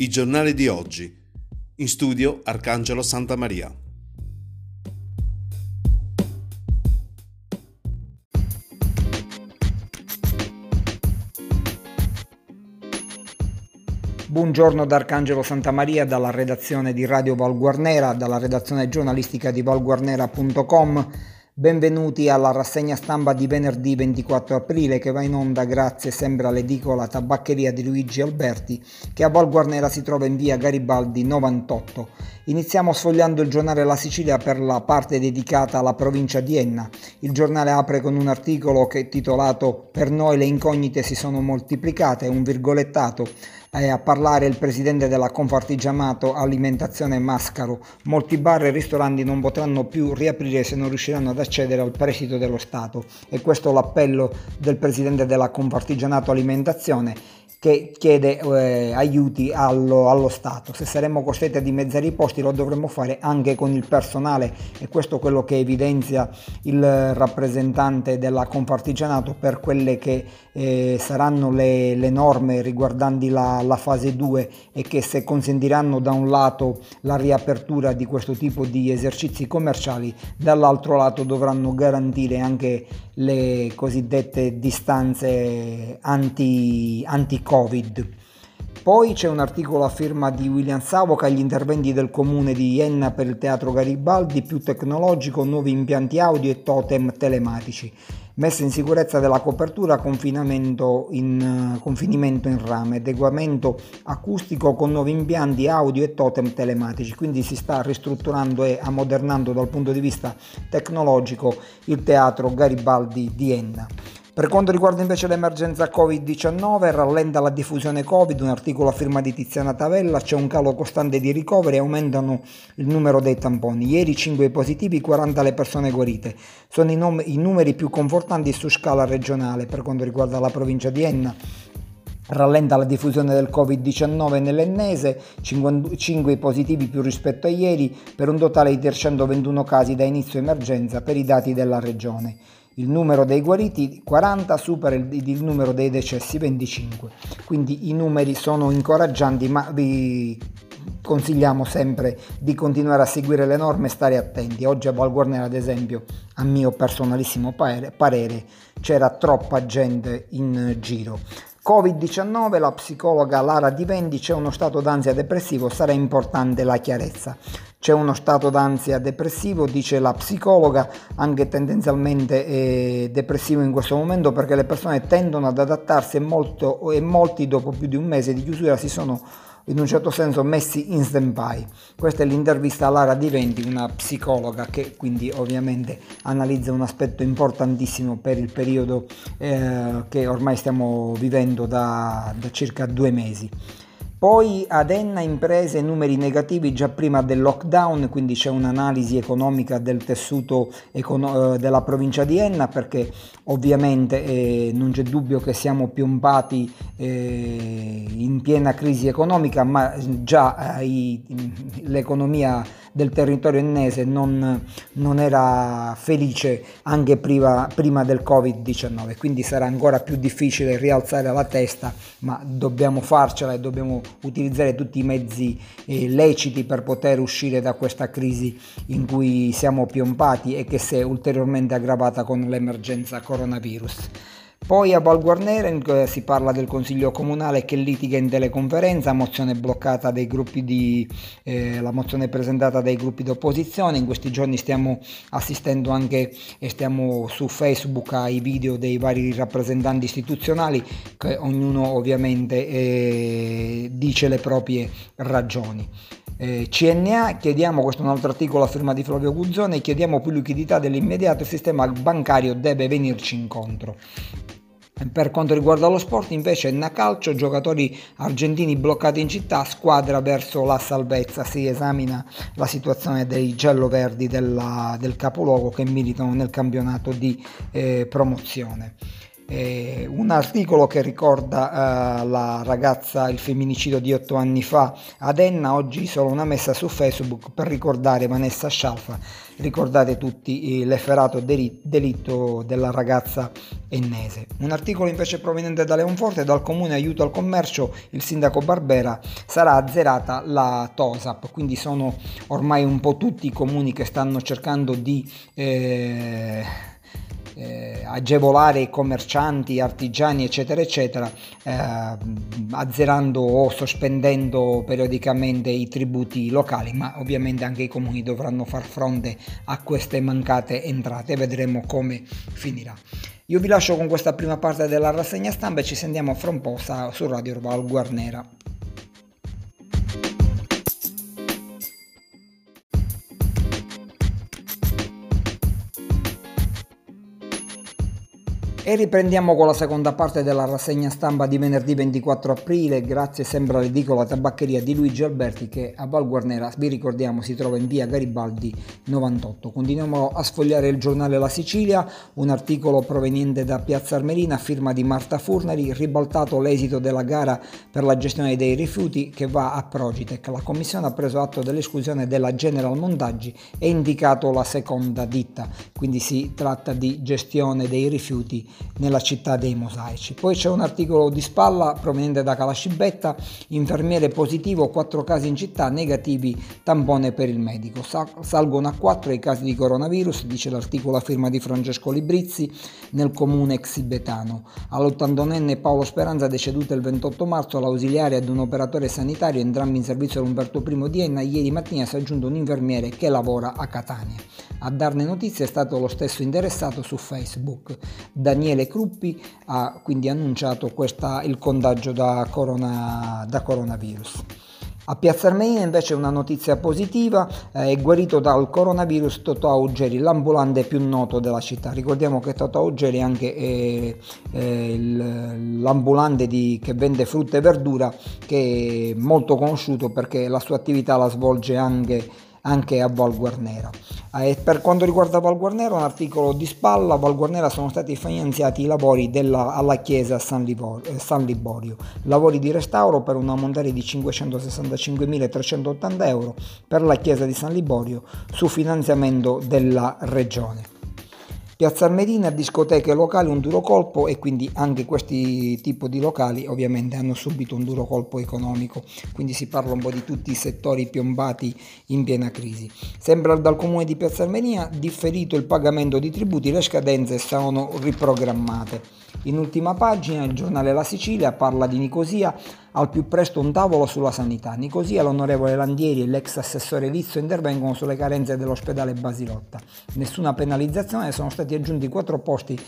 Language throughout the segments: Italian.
I giornali di oggi. In studio Arcangelo Santa Maria. Buongiorno da Arcangelo Santa Maria dalla redazione di Radio Valguarnera, dalla redazione giornalistica di valguarnera.com. Benvenuti alla rassegna stampa di venerdì 24 aprile che va in onda grazie sempre all'edicola Tabaccheria di Luigi Alberti che a Val Guarnera si trova in via Garibaldi 98. Iniziamo sfogliando il giornale La Sicilia per la parte dedicata alla provincia di Enna. Il giornale apre con un articolo che è titolato Per noi le incognite si sono moltiplicate, un virgolettato eh, a parlare il presidente della Confartigianato Alimentazione Mascaro. Molti bar e ristoranti non potranno più riaprire se non riusciranno ad accedere al prestito dello Stato. E questo l'appello del presidente della Confartigianato Alimentazione che chiede eh, aiuti allo, allo, Stato. Se saremo costretti a dimezzare i posti lo dovremmo fare anche con il personale e questo è quello che evidenzia il rappresentante della Confartigianato per quelle che eh, saranno le, le, norme riguardanti la, la, fase 2 e che se consentiranno da un lato la riapertura di questo tipo di esercizi commerciali, dall'altro lato dovranno garantire anche le cosiddette distanze anti, anti Covid. Poi c'è un articolo a firma di William Savoca, gli interventi del comune di Enna per il teatro Garibaldi, più tecnologico, nuovi impianti audio e totem telematici. Messa in sicurezza della copertura, confinamento in, confinimento in rame, adeguamento acustico con nuovi impianti audio e totem telematici. Quindi si sta ristrutturando e ammodernando dal punto di vista tecnologico il teatro Garibaldi di Enna. Per quanto riguarda invece l'emergenza Covid-19, rallenta la diffusione Covid, un articolo a firma di Tiziana Tavella, c'è un calo costante di ricoveri e aumentano il numero dei tamponi. Ieri 5 positivi, 40 le persone guarite. Sono i, nom- i numeri più confortanti su scala regionale per quanto riguarda la provincia di Enna rallenta la diffusione del Covid-19 nell'ennese, 5 positivi più rispetto a ieri, per un totale di 321 casi da inizio emergenza per i dati della regione il numero dei guariti 40 supera il, il, numero dei decessi 25 quindi i numeri sono incoraggianti ma vi consigliamo sempre di continuare a seguire le norme e stare attenti. Oggi a Val Guarnera ad esempio a mio personalissimo parere, parere c'era troppa gente in giro. Covid-19, la psicologa Lara Divendi, c'è uno stato d'ansia depressivo, sarà importante la chiarezza. C'è uno stato d'ansia depressivo, dice la psicologa, anche tendenzialmente eh, depressivo in questo momento perché le persone tendono ad adattarsi e, molto, e molti dopo più di un mese di chiusura si sono in un certo senso messi in stand-by. Questa è l'intervista a Lara Diventi, una psicologa che quindi ovviamente analizza un aspetto importantissimo per il periodo eh, che ormai stiamo vivendo da, da circa due mesi. Poi ad Enna imprese numeri negativi già prima del lockdown, quindi c'è un'analisi economica del tessuto econo- eh, della provincia di Enna perché ovviamente eh, non c'è dubbio che siamo piombati eh, in piena crisi economica, ma già eh, l'economia del territorio ennese non, non era felice anche prima, prima del Covid-19, quindi sarà ancora più difficile rialzare la testa, ma dobbiamo farcela e dobbiamo utilizzare tutti i mezzi eh, leciti per poter uscire da questa crisi in cui siamo piombati e che si è ulteriormente aggravata con l'emergenza coronavirus. Poi a Val Guarnera eh, si parla del Consiglio Comunale che litiga in teleconferenza, mozione bloccata dai gruppi di, eh, la mozione presentata dai gruppi di opposizione. In questi giorni stiamo assistendo anche e stiamo su Facebook ai video dei vari rappresentanti istituzionali che ognuno ovviamente eh, dice le proprie ragioni. Eh, CNA, chiediamo, questo è un altro articolo a firma di Flavio Guzzone, chiediamo più liquidità dell'immediato, il sistema bancario deve venirci incontro. Per quanto riguarda lo sport invece Enna Calcio, giocatori argentini bloccati in città, squadra verso la salvezza, si esamina la situazione dei giallo-verdi della, del capoluogo che militano nel campionato di eh, promozione. Eh, un articolo che ricorda eh, la ragazza, il femminicidio di otto anni fa ad Enna, oggi solo una messa su Facebook per ricordare Vanessa Scialfa. Ricordate tutti l'efferato delitto della ragazza ennese. Un articolo invece proveniente da Leonforte, dal comune aiuto al commercio, il sindaco Barbera, sarà azzerata la TOSAP, quindi sono ormai un po' tutti i comuni che stanno cercando di... Eh, eh, agevolare i commercianti, artigiani, eccetera, eccetera, eh, azzerando o sospendendo periodicamente i tributi locali, ma ovviamente anche i comuni dovranno far fronte a queste mancate entrate. Vedremo come finirà. Io vi lascio con questa prima parte della rassegna stampa e ci sentiamo fra un po' su Radio Val Guarnera. E riprendiamo con la seconda parte della rassegna stampa di venerdì 24 aprile, grazie sempre all'edicola tabaccheria di Luigi Alberti che a Val Guarnera, vi ricordiamo, si trova in via Garibaldi 98. Continuiamo a sfogliare il giornale La Sicilia, un articolo proveniente da Piazza Armerina firma di Marta Furnari, ribaltato l'esito della gara per la gestione dei rifiuti che va a Progitec. La commissione ha preso atto dell'esclusione della General Montaggi e indicato la seconda ditta, quindi si tratta di gestione dei rifiuti nella città dei mosaici. Poi c'è un articolo di spalla proveniente da Calascibetta, infermiere positivo, 4 casi in città, negativi, tampone per il medico. Salgono a 4 i casi di coronavirus, dice l'articolo a firma di Francesco Librizzi, nel comune xibetano. All'81enne Paolo Speranza, deceduto il 28 marzo, l'ausiliare ad un operatore sanitario, entrambi in servizio all'Umberto I di Enna, ieri mattina si è aggiunto un infermiere che lavora a Catania. A darne notizie è stato lo stesso interessato su Facebook. Daniele Cruppi ha quindi annunciato questa, il contagio da, corona, da coronavirus. A Piazza Armenia invece una notizia positiva, eh, è guarito dal coronavirus Totò Augeri, l'ambulante più noto della città. Ricordiamo che Totò Augeri è anche eh, eh, l'ambulante di, che vende frutta e verdura che è molto conosciuto perché la sua attività la svolge anche anche a Val Guarnera. Eh, per quanto riguarda Val Guarnera, un articolo di spalla, a Val Guarnera sono stati finanziati i lavori della, alla chiesa San, Liborio, eh, San Liborio, lavori di restauro per un ammontare di 565.380 euro per la chiesa di San Liborio su finanziamento della regione. Piazza Armerina, discoteche locali, un duro colpo e quindi anche questi tipi di locali ovviamente hanno subito un duro colpo economico, quindi si parla un po' di tutti i settori piombati in piena crisi. Sembra dal comune di Piazza Armerina differito il pagamento di tributi, le scadenze sono riprogrammate. In ultima pagina il giornale La Sicilia parla di Nicosia, al più presto un tavolo sulla sanità. Nicosia, l'onorevole Landieri e l'ex assessore Lizzo intervengono sulle carenze dell'ospedale Basilotta. Nessuna penalizzazione, sono stati aggiunti quattro posti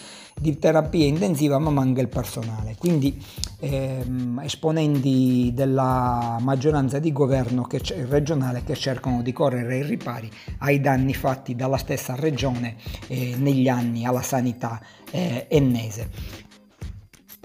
di terapia intensiva ma manca il personale. Quindi ehm, esponenti della maggioranza di governo che regionale che cercano di correre ai ripari ai danni fatti dalla stessa regione eh, negli anni alla sanità eh, ennese.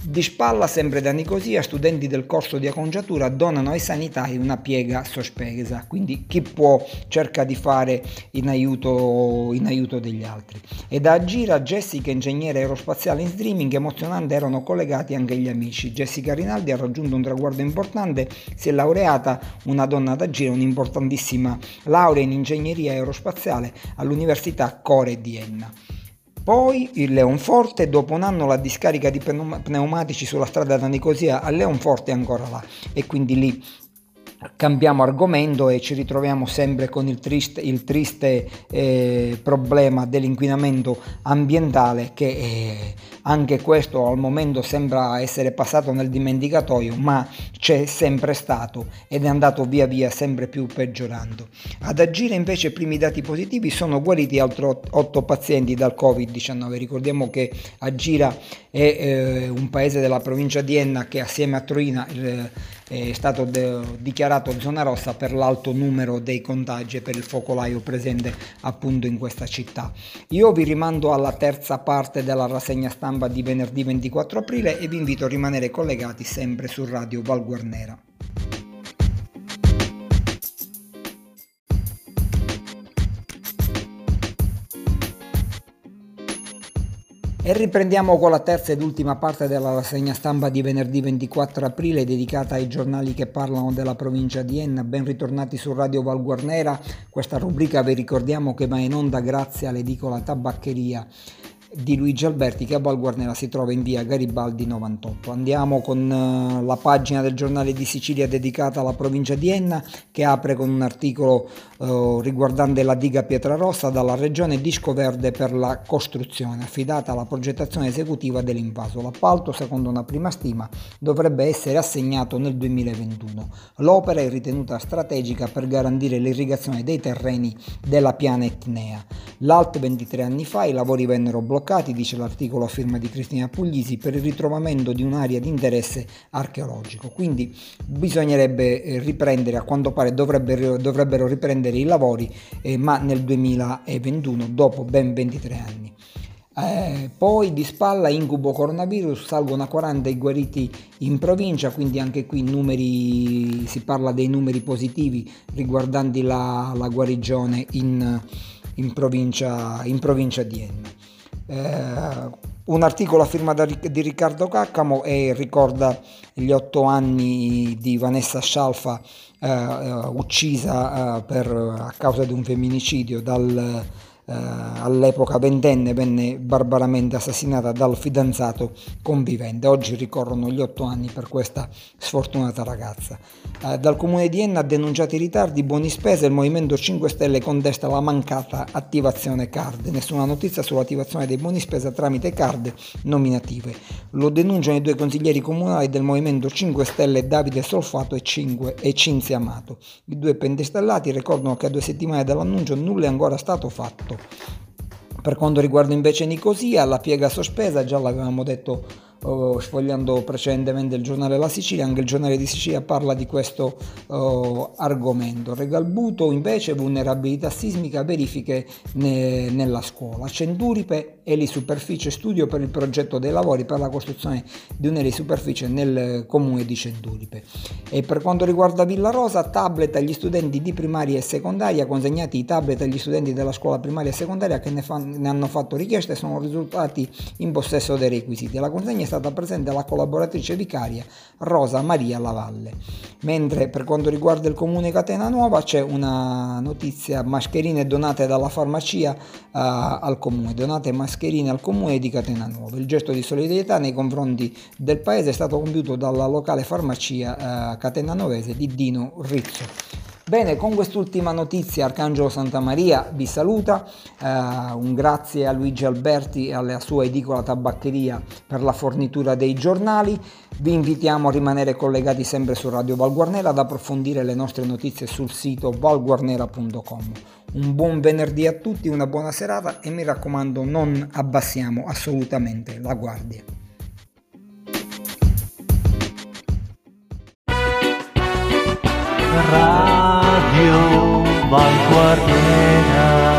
Di spalla, sempre da Nicosia, studenti del corso di acconciatura donano ai sanitari una piega sospesa, quindi chi può cerca di fare in aiuto, in aiuto degli altri. E da Agira, Jessica, ingegnere aerospaziale in streaming, emozionante erano collegati anche gli amici. Jessica Rinaldi ha raggiunto un traguardo importante, si è laureata una donna da Gira, un'importantissima laurea in ingegneria aerospaziale all'Università Core di Enna. Poi il Leonforte, dopo un anno la discarica di pneumatici sulla strada da Nicosia a Leonforte è ancora là. E quindi lì cambiamo argomento e ci ritroviamo sempre con il triste, il triste eh, problema dell'inquinamento ambientale che eh, anche questo al momento sembra essere passato nel dimenticatoio ma c'è sempre stato ed è andato via via sempre più peggiorando. Ad agire invece i primi dati positivi sono guariti altri 8 pazienti dal Covid-19. Ricordiamo che Agira è eh, un paese della provincia di Enna che assieme a Troina eh, è stato de- dichiarato zona rossa per l'alto numero dei contagi e per il focolaio presente appunto in questa città. Io vi rimando alla terza parte della rassegna stampa di venerdì 24 aprile e vi invito a rimanere collegati sempre su Radio Val Guarnera. E riprendiamo con la terza ed ultima parte della rassegna stampa di venerdì 24 aprile dedicata ai giornali che parlano della provincia di Enna. Ben ritornati su Radio Val Guarnera. Questa rubrica vi ricordiamo che va in onda grazie all'edicola Tabaccheria di Luigi Alberti che a Val Guarnera si trova in via Garibaldi 98. Andiamo con uh, la pagina del giornale di Sicilia dedicata alla provincia di Enna che apre con un articolo uh, riguardante la diga Pietrarossa dalla regione Disco Verde per la costruzione affidata alla progettazione esecutiva dell'invaso. L'appalto secondo una prima stima dovrebbe essere assegnato nel 2021. L'opera è ritenuta strategica per garantire l'irrigazione dei terreni della piana etnea. L'ALT 23 anni fa i lavori vennero bloccati bloccati, dice l'articolo a firma di Cristina Puglisi, per il ritrovamento di un'area di interesse archeologico. Quindi bisognerebbe eh, riprendere, a quanto pare dovrebbero, dovrebbero riprendere i lavori, eh, ma nel 2021, dopo ben 23 anni. Eh, poi di spalla incubo coronavirus salgono a 40 i guariti in provincia, quindi anche qui numeri, si parla dei numeri positivi riguardanti la, la guarigione in, in, provincia, in provincia di Enna. Eh, un articolo a firma di Riccardo Caccamo e ricorda gli otto anni di Vanessa Scialfa eh, eh uccisa eh, per, a causa di un femminicidio dal all'epoca ventenne, venne barbaramente assassinata dal fidanzato convivente. Oggi ricorrono gli otto anni per questa sfortunata ragazza. Eh, dal comune di Enna ha denunciato i ritardi, buoni spese, il Movimento 5 Stelle contesta la mancata attivazione card. Nessuna notizia sull'attivazione dei buoni spesa tramite card nominative. Lo denunciano i due consiglieri comunali del Movimento 5 Stelle Davide Solfato e, Cinque, e Cinzia Amato. I due pentestellati ricordano che a due settimane dall'annuncio nulla è ancora stato fatto. Per quanto riguarda invece Nicosia, la piega sospesa, già l'avevamo detto uh, sfogliando precedentemente il giornale La Sicilia, anche il giornale di Sicilia parla di questo uh, argomento. Regalbuto invece vulnerabilità sismica, verifiche ne, nella scuola. Centuripe, superficie studio per il progetto dei lavori per la costruzione di un'elisuperficie nel comune di Centuripe. E per quanto riguarda Villa Rosa, tablet agli studenti di primaria e secondaria, consegnati i tablet agli studenti della scuola primaria e secondaria che ne, fan, ne hanno fatto richiesta e sono risultati in possesso dei requisiti. La consegna è stata presente la collaboratrice vicaria Rosa Maria Lavalle. Mentre per quanto riguarda il comune Catena Nuova c'è una notizia, mascherine donate dalla farmacia uh, al comune, donate mascherine al comune di Catena Nuova. Il gesto di solidarietà nei confronti del paese è stato compiuto dalla locale farmacia uh, catenanovese di Dino Rizzo. Bene, con quest'ultima notizia Arcangelo Santa Maria vi saluta, eh, un grazie a Luigi Alberti e alla sua edicola tabaccheria per la fornitura dei giornali, vi invitiamo a rimanere collegati sempre su Radio Valguarnera ad approfondire le nostre notizie sul sito valguarnera.com. Un buon venerdì a tutti, una buona serata e mi raccomando non abbassiamo assolutamente la guardia. Radio guardiana.